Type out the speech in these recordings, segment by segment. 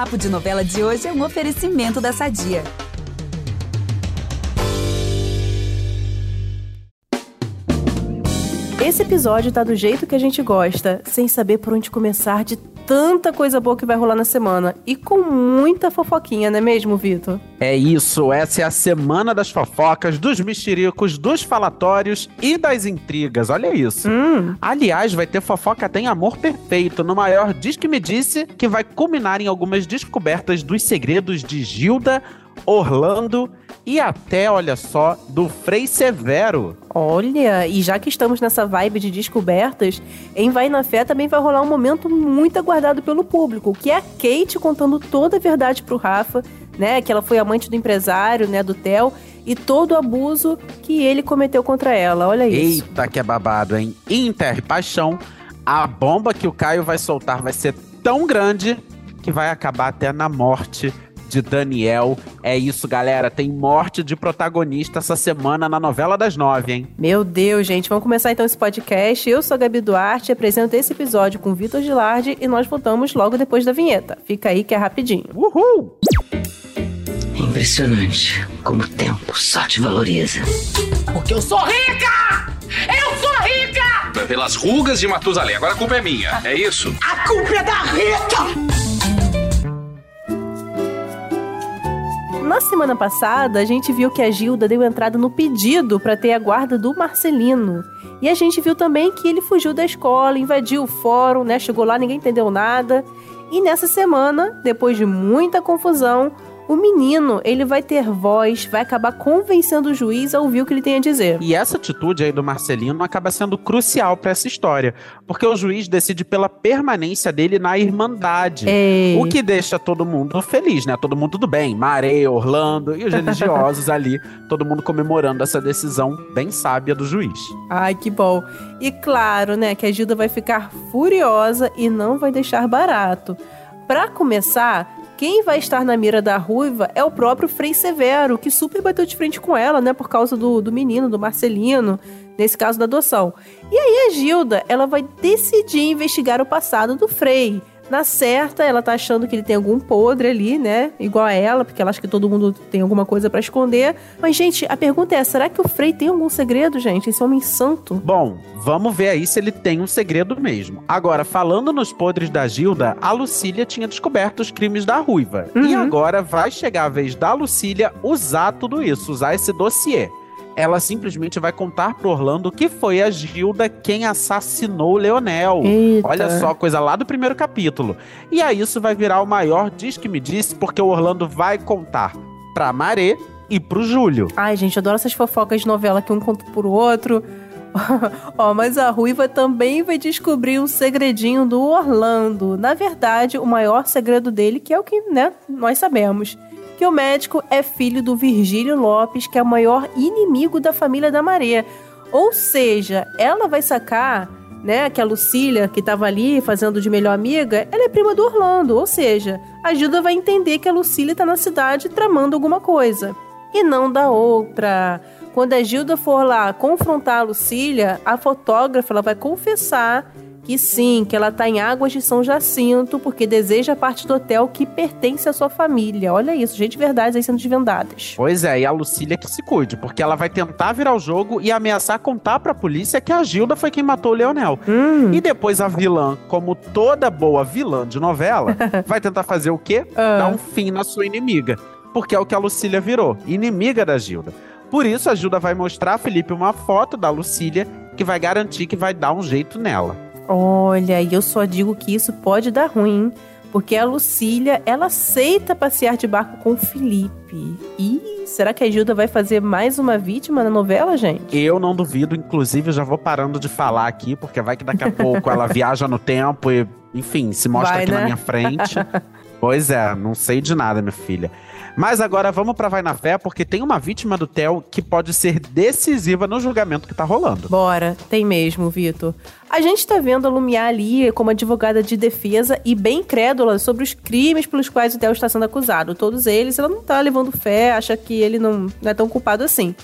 Papo de Novela de hoje é um oferecimento da Sadia. Esse episódio tá do jeito que a gente gosta, sem saber por onde começar de tanta coisa boa que vai rolar na semana. E com muita fofoquinha, não é mesmo, Vitor? É isso, essa é a semana das fofocas, dos mexericos, dos falatórios e das intrigas. Olha isso. Hum. Aliás, vai ter fofoca Tem Amor Perfeito no maior Diz que Me Disse, que vai culminar em algumas descobertas dos segredos de Gilda, Orlando e até, olha só, do Frei Severo. Olha, e já que estamos nessa vibe de descobertas, em Vai na Fé também vai rolar um momento muito aguardado pelo público, que é a Kate contando toda a verdade pro Rafa, né? Que ela foi amante do empresário, né, do Theo, e todo o abuso que ele cometeu contra ela. Olha isso. Eita, que é babado, hein? Inter Paixão, a bomba que o Caio vai soltar vai ser tão grande que vai acabar até na morte de Daniel. É isso, galera. Tem morte de protagonista essa semana na novela das nove, hein? Meu Deus, gente. Vamos começar então esse podcast. Eu sou a Gabi Duarte, apresento esse episódio com Vitor Gilardi e nós voltamos logo depois da vinheta. Fica aí que é rapidinho. Uhul! É impressionante como o tempo só te valoriza. Porque eu sou rica! Eu sou rica! Pelas rugas de Matusalém. Agora a culpa é minha, é isso? A culpa é da Rita! Na semana passada, a gente viu que a Gilda deu entrada no pedido para ter a guarda do Marcelino. E a gente viu também que ele fugiu da escola, invadiu o fórum, né? Chegou lá, ninguém entendeu nada. E nessa semana, depois de muita confusão, o menino, ele vai ter voz, vai acabar convencendo o juiz a ouvir o que ele tem a dizer. E essa atitude aí do Marcelino acaba sendo crucial para essa história, porque o juiz decide pela permanência dele na Irmandade. Ei. O que deixa todo mundo feliz, né? Todo mundo tudo bem, Maré, Orlando e os religiosos ali, todo mundo comemorando essa decisão bem sábia do juiz. Ai, que bom. E claro, né, que a Gilda vai ficar furiosa e não vai deixar barato. Para começar, quem vai estar na mira da ruiva é o próprio Frei Severo, que super bateu de frente com ela, né? Por causa do, do menino, do Marcelino, nesse caso da adoção. E aí a Gilda, ela vai decidir investigar o passado do Frei. Na certa, ela tá achando que ele tem algum podre ali, né? Igual a ela, porque ela acha que todo mundo tem alguma coisa para esconder. Mas, gente, a pergunta é: será que o Frei tem algum segredo, gente? Esse homem santo? Bom, vamos ver aí se ele tem um segredo mesmo. Agora, falando nos podres da Gilda, a Lucília tinha descoberto os crimes da Ruiva. E Uhum. agora vai chegar a vez da Lucília usar tudo isso, usar esse dossiê. Ela simplesmente vai contar pro Orlando que foi a Gilda quem assassinou o Leonel. Eita. Olha só, coisa lá do primeiro capítulo. E aí isso vai virar o maior diz que me disse, porque o Orlando vai contar pra Maré e pro Júlio. Ai, gente, adoro essas fofocas de novela que um conta por outro. Ó, mas a Ruiva também vai descobrir um segredinho do Orlando. Na verdade, o maior segredo dele, que é o que, né, nós sabemos. Que o médico é filho do Virgílio Lopes, que é o maior inimigo da família da Maria. Ou seja, ela vai sacar, né, que a Lucília, que tava ali fazendo de melhor amiga, ela é prima do Orlando. Ou seja, a Gilda vai entender que a Lucília tá na cidade tramando alguma coisa. E não da outra. Quando a Gilda for lá confrontar a Lucília, a fotógrafa ela vai confessar que sim, que ela tá em Águas de São Jacinto, porque deseja a parte do hotel que pertence à sua família. Olha isso, gente, verdades aí sendo desvendadas. Pois é, e a Lucília que se cuide, porque ela vai tentar virar o jogo e ameaçar contar pra polícia que a Gilda foi quem matou o Leonel. Hum, E depois a vilã, como toda boa vilã de novela, vai tentar fazer o quê? Ah. Dar um fim na sua inimiga. Porque é o que a Lucília virou, inimiga da Gilda. Por isso a Gilda vai mostrar a Felipe uma foto da Lucília que vai garantir que vai dar um jeito nela. Olha, e eu só digo que isso pode dar ruim, hein? porque a Lucília, ela aceita passear de barco com o Felipe. E será que a Gilda vai fazer mais uma vítima na novela, gente? Eu não duvido, inclusive eu já vou parando de falar aqui, porque vai que daqui a pouco ela viaja no tempo e, enfim, se mostra Vai, aqui né? na minha frente. pois é, não sei de nada, minha filha. Mas agora vamos pra Vai na Fé, porque tem uma vítima do Theo que pode ser decisiva no julgamento que tá rolando. Bora, tem mesmo, Vitor. A gente tá vendo a Lumiar ali como advogada de defesa e bem crédula sobre os crimes pelos quais o Theo está sendo acusado. Todos eles, ela não tá levando fé, acha que ele não, não é tão culpado assim.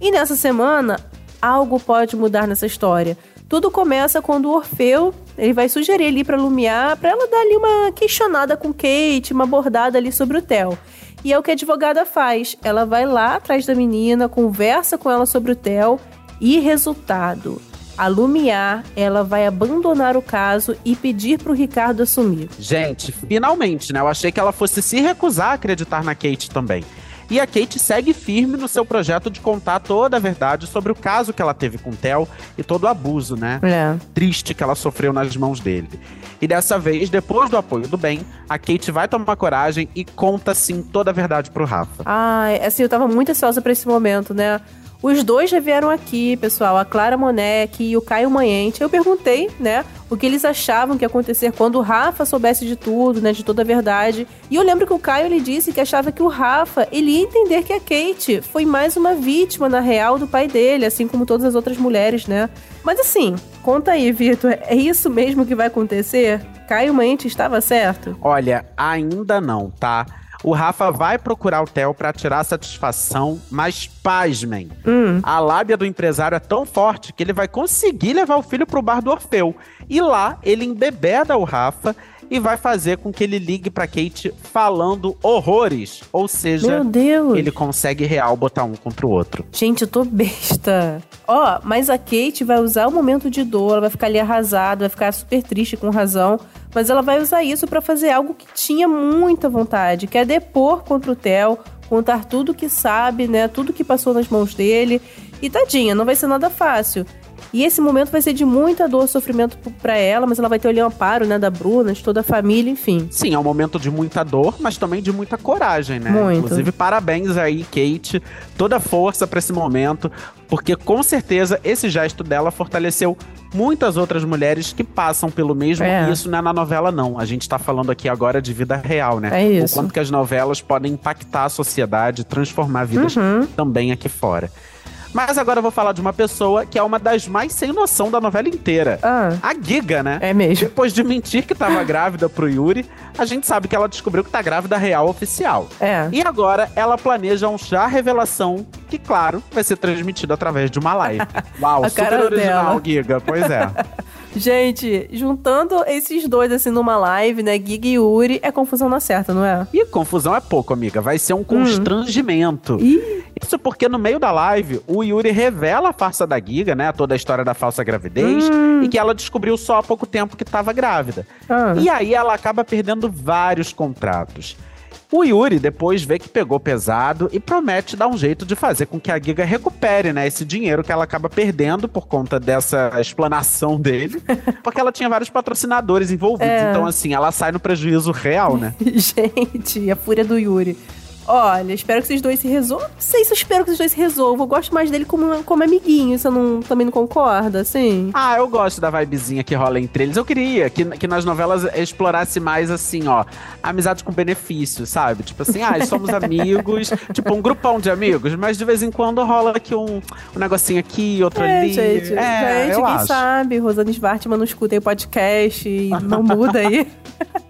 E nessa semana, algo pode mudar nessa história. Tudo começa quando o Orfeu ele vai sugerir ali pra Lumiar, pra ela dar ali uma questionada com Kate, uma abordada ali sobre o Theo. E é o que a advogada faz. Ela vai lá atrás da menina, conversa com ela sobre o Theo e resultado. A Lumiar, ela vai abandonar o caso e pedir pro Ricardo assumir. Gente, finalmente, né? Eu achei que ela fosse se recusar a acreditar na Kate também. E a Kate segue firme no seu projeto de contar toda a verdade sobre o caso que ela teve com o Theo e todo o abuso, né? É. Triste que ela sofreu nas mãos dele. E dessa vez, depois do apoio do bem, a Kate vai tomar coragem e conta sim toda a verdade pro Rafa. Ai, assim, eu tava muito ansiosa pra esse momento, né? Os dois já vieram aqui, pessoal, a Clara Monek e o Caio Manhente. Eu perguntei, né, o que eles achavam que ia acontecer quando o Rafa soubesse de tudo, né, de toda a verdade. E eu lembro que o Caio ele disse que achava que o Rafa ele ia entender que a Kate foi mais uma vítima na real do pai dele, assim como todas as outras mulheres, né? Mas assim, conta aí, Vitor, é isso mesmo que vai acontecer? Caio Manhente estava certo? Olha, ainda não, tá? O Rafa vai procurar o Theo pra tirar satisfação, mas pasmem. A lábia do empresário é tão forte que ele vai conseguir levar o filho pro bar do Orfeu. E lá ele embebeda o Rafa e vai fazer com que ele ligue pra Kate falando horrores. Ou seja, ele consegue real botar um contra o outro. Gente, eu tô besta. Ó, mas a Kate vai usar o momento de dor, ela vai ficar ali arrasada, vai ficar super triste com razão. Mas ela vai usar isso pra fazer algo que tinha muita vontade, que é depor contra o Theo, contar tudo que sabe, né? Tudo que passou nas mãos dele. E tadinha, não vai ser nada fácil. E esse momento vai ser de muita dor, sofrimento p- pra ela, mas ela vai ter o amparo, né, da Bruna, de toda a família, enfim. Sim, é um momento de muita dor, mas também de muita coragem, né? Muito. Inclusive, parabéns aí, Kate. Toda força pra esse momento, porque com certeza esse gesto dela fortaleceu muitas outras mulheres que passam pelo mesmo. É. E isso não é na novela, não. A gente tá falando aqui agora de vida real, né? É isso. O quanto que as novelas podem impactar a sociedade, transformar vidas Uhum. também aqui fora. Mas agora eu vou falar de uma pessoa que é uma das mais sem noção da novela inteira. Ah, A Giga, né? é mesmo. Depois de mentir que tava grávida pro Yuri, a gente sabe que ela descobriu que tá grávida real oficial. É. E agora ela planeja um chá revelação que, claro, vai ser transmitido através de uma live. Uau, A super original, dela. Giga. Pois é. Gente, juntando esses dois assim numa live, né, Giga e Yuri, é confusão na certa, não é? E confusão é pouco, amiga. Vai ser um constrangimento. Ih. Isso porque no meio da live, o Yuri revela a farsa da Giga, né? Toda a história da falsa gravidez. E que ela descobriu só há pouco tempo que tava grávida. Ah. E aí ela acaba perdendo vários contratos. O Yuri depois vê que pegou pesado e promete dar um jeito de fazer com que a Giga recupere, né, esse dinheiro que ela acaba perdendo por conta dessa explanação dele, porque ela tinha vários patrocinadores envolvidos. É. Então, assim, ela sai no prejuízo real, né? Gente, a fúria do Yuri. Olha, espero que esses dois se resolvam. Não sei se eu espero que esses dois se resolvam. Eu gosto mais dele como, como amiguinho. Você não, também não concorda, assim? Ah, eu gosto da vibezinha que rola entre eles. Eu queria que, que nas novelas explorasse mais assim, ó, amizade com benefício, sabe? Tipo assim, ah, somos amigos, tipo um grupão de amigos, mas de vez em quando rola aqui um, um negocinho aqui, outro É, ali. gente. é, gente, quem acho. sabe? Rosana Svartman não escuta aí o podcast e não muda aí.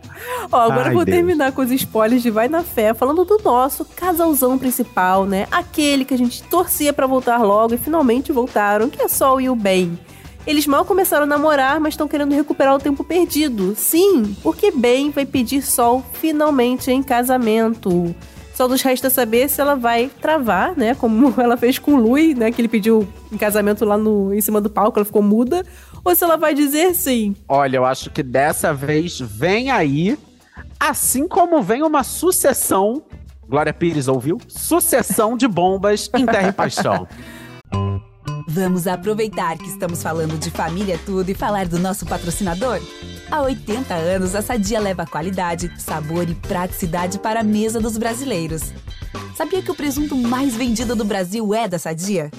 Ó, agora Ai, eu vou Deus. terminar com os spoilers de Vai na Fé, falando do nosso casalzão principal, né? Aquele que a gente torcia pra voltar logo e finalmente voltaram, que é Sol e o Ben. Eles mal começaram a namorar, mas estão querendo recuperar o tempo perdido. Sim, porque Ben vai pedir Sol finalmente em casamento. Só nos resta saber se ela vai travar, né? Como ela fez com o Lui, né? Que ele pediu em casamento lá no, em cima do palco, ela ficou muda. Ou se ela vai dizer sim. Olha, eu acho que dessa vez vem aí, assim como vem uma sucessão. Glória Pires ouviu? Sucessão de bombas em Terra e Paixão. Vamos aproveitar que estamos falando de família tudo e falar do nosso patrocinador? Há 80 anos, a Sadia leva qualidade, sabor e praticidade para a mesa dos brasileiros. Sabia que o presunto mais vendido do Brasil é da Sadia?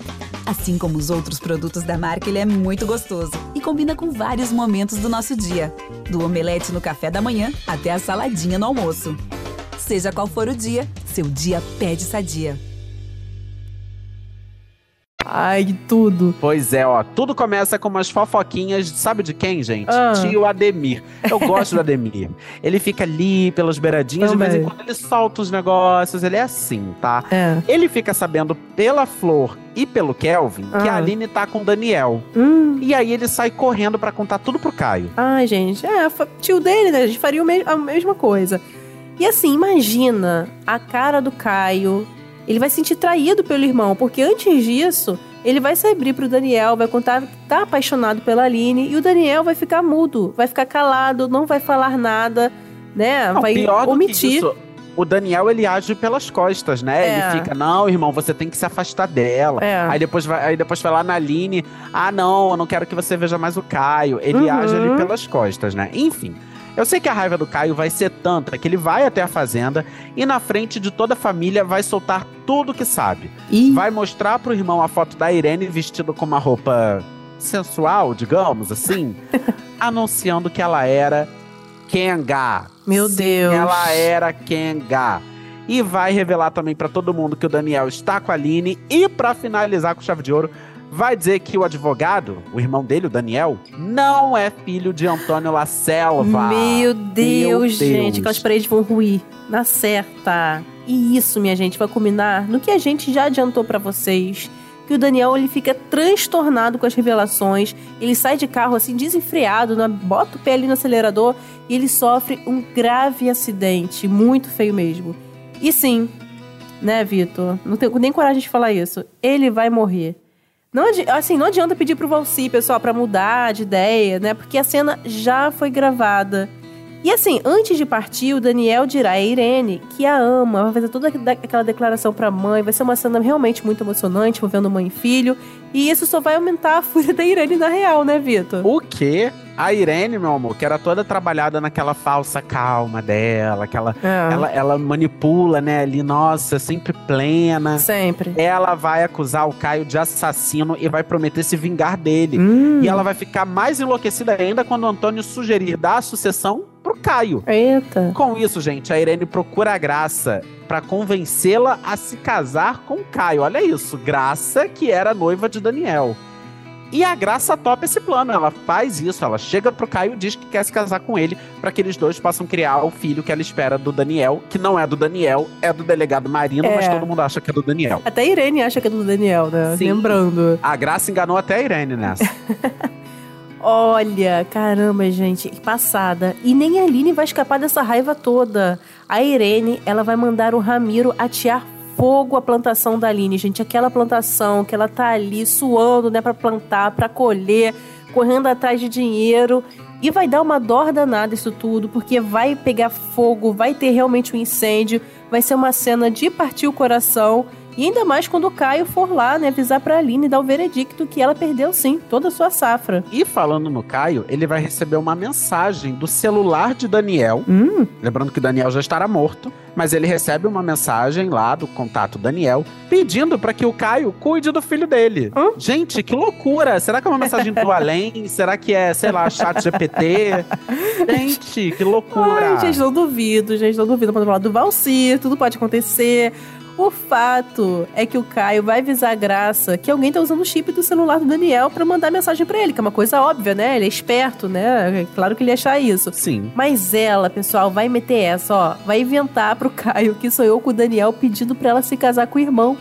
Assim como os outros produtos da marca, ele é muito gostoso e combina com vários momentos do nosso dia. Do omelete no café da manhã até a saladinha no almoço. Seja qual for o dia, seu dia pede Sadia. Ai, tudo. Pois é, ó. Tudo começa com umas fofoquinhas, sabe de quem, gente? Ah. Tio Ademir. Eu gosto do Ademir. Ele fica ali pelas beiradinhas, de vez em Também. quando ele solta os negócios, ele é assim, tá? É. Ele fica sabendo pela Flor e pelo Kelvin que Ah. a Aline tá com o Daniel. Hum. E aí ele sai correndo pra contar tudo pro Caio. Ai, gente, é, tio dele, né? A gente faria a mesma coisa. E assim, imagina a cara do Caio. Ele vai se sentir traído pelo irmão, porque antes disso, ele vai se abrir pro Daniel, vai contar que tá apaixonado pela Aline, e o Daniel vai ficar mudo, vai ficar calado, não vai falar nada, né? Não, vai pior do omitir. que isso, o Daniel ele age pelas costas, né? É. Ele fica, não, irmão, você tem que se afastar dela. É. Aí depois vai, aí depois vai lá na Aline, ah, não, eu não quero que você veja mais o Caio. Ele Uhum. age ali pelas costas, né? Enfim. Eu sei que a raiva do Caio vai ser tanta que ele vai até a fazenda e na frente de toda a família vai soltar tudo que sabe. Ih, Vai mostrar pro irmão a foto da Irene vestida com uma roupa sensual, digamos assim, anunciando que ela era Kenga. Meu Sim, Deus. Ela era Kenga. E vai revelar também pra todo mundo que o Daniel está com a Aline. E pra finalizar com chave de ouro, vai dizer que o advogado, o irmão dele, o Daniel, não é filho de Antônio La Selva. Meu Deus, Meu gente, Deus. aquelas paredes vão ruir. Na certa. E isso, minha gente, vai culminar no que a gente já adiantou pra vocês. Que o Daniel ele fica transtornado com as revelações. Ele sai de carro assim, desenfreado, né? bota o pé ali no acelerador e ele sofre um grave acidente. Muito feio mesmo. E sim, né, Vitor? Não tenho nem coragem de falar isso. Ele vai morrer. Não, assim, não adianta pedir pro Valci, pessoal, pra mudar de ideia, né? Porque a cena já foi gravada. E assim, antes de partir, o Daniel dirá a Irene que a ama, vai fazer toda aquela- aquela declaração pra mãe, vai ser uma cena realmente muito emocionante, envolvendo mãe e filho. E isso só vai aumentar a fúria da Irene na real, né, Vitor? O quê? A Irene, meu amor, que era toda trabalhada naquela falsa calma dela, aquela. É, Ela, ela manipula, né, ali, nossa, sempre plena. sempre. Ela vai acusar o Caio de assassino e vai prometer se vingar dele. Hum, E ela vai ficar mais enlouquecida ainda quando o Antônio sugerir dar a sucessão pro Caio. Eita. Com isso, gente, a Irene procura a Graça pra convencê-la a se casar com o Caio. Olha isso, Graça que era noiva de Daniel. E a Graça topa esse plano, ela faz isso, ela chega pro Caio e diz que quer se casar com ele pra que eles dois possam criar o filho que ela espera do Daniel, que não é do Daniel, é do delegado Marino, É. mas todo mundo acha que é do Daniel. Até a Irene acha que é do Daniel, né? Sim. Lembrando. A Graça enganou até a Irene nessa. Olha, caramba, gente, que passada. E nem a Aline vai escapar dessa raiva toda. A Irene, ela vai mandar o Ramiro atear fogo à plantação da Aline, gente. Aquela plantação que ela tá ali suando, né, pra plantar, pra colher, correndo atrás de dinheiro. E vai dar uma dor danada isso tudo, porque vai pegar fogo, vai ter realmente um incêndio, vai ser uma cena de partir o coração. E ainda mais quando o Caio for lá, né, avisar pra Aline e dar o veredicto que ela perdeu sim toda a sua safra. E falando no Caio, ele vai receber uma mensagem do celular de Daniel. Hum, Lembrando que Daniel já estará morto, mas ele recebe uma mensagem lá do contato Daniel pedindo para que o Caio cuide do filho dele. Hã? Gente, que loucura! Será que é uma mensagem do além? Será que é, sei lá, chat GPT? Gente, que loucura! Ai, gente, não duvido, gente, não duvido. Pode falar do Valcir, tudo pode acontecer. O fato é que o Caio vai avisar a Graça que alguém tá usando o chip do celular do Daniel pra mandar mensagem pra ele, que é uma coisa óbvia, né? Ele é esperto, né? É Claro que ele ia achar isso. Sim. Mas ela, pessoal, vai meter essa, ó. Vai inventar pro Caio que sonhou com o Daniel pedindo pra ela se casar com o irmão.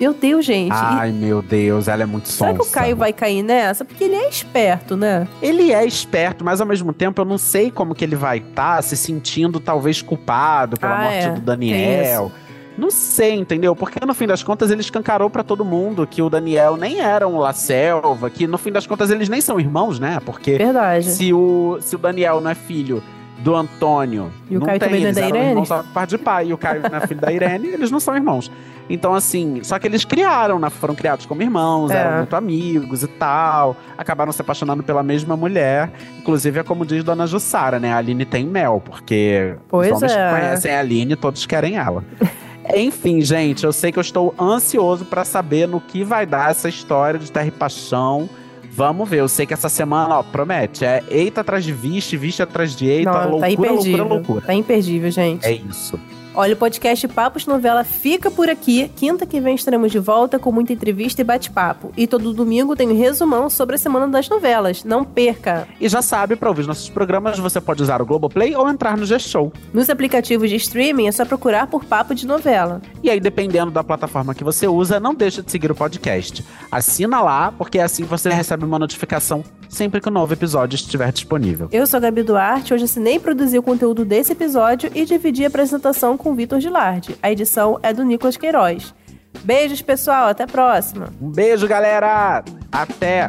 Meu Deus, gente. E Ai, meu Deus, ela é muito será que o sonsa. Caio vai cair nessa? Porque ele é esperto, né? Ele é esperto, mas ao mesmo tempo eu não sei como que ele vai estar se sentindo talvez culpado pela Ah, morte é. do Daniel. Não sei, entendeu? Porque no fim das contas ele escancarou pra todo mundo que o Daniel nem era um La Selva, que no fim das contas eles nem são irmãos, né? Porque Verdade. se o, se o Daniel não é filho do Antônio, E o não Caio tem, também não é eles da eram Irene? irmãos parte de pai, e o Caio não é filho da Irene, eles não são irmãos. Então, assim, só que eles criaram, né? Foram criados como irmãos, É. eram muito amigos e tal. Acabaram se apaixonando pela mesma mulher. Inclusive, é como diz Dona Jussara, né? A Aline tem mel, porque Pois os homens é. que conhecem a Aline, todos querem ela. Enfim, gente, eu sei que eu estou ansioso pra saber no que vai dar essa história de Terra e Paixão. Vamos ver, eu sei que essa semana, ó, promete. É eita atrás de viste, viste atrás de eita, Não, loucura, tá loucura, loucura. Tá imperdível, gente. É isso. Olha, o podcast Papos Novela fica por aqui. Quinta que vem estaremos de volta com muita entrevista e bate-papo. E todo domingo tem um resumão sobre a semana das novelas. Não perca! E já sabe, para ouvir nossos programas, você pode usar o Globoplay ou entrar no G-Show. Nos aplicativos de streaming é só procurar por Papo de Novela. E aí, dependendo da plataforma que você usa, não deixa de seguir o podcast. Assina lá, porque assim você recebe uma notificação sempre que o um novo episódio estiver disponível. Eu sou a Gabi Duarte, hoje assinei e produzi o conteúdo desse episódio e dividi a apresentação com o Vitor Gilardi. A edição é do Nicolas Queiroz. Beijos, pessoal. Até a próxima. Um beijo, galera. Até.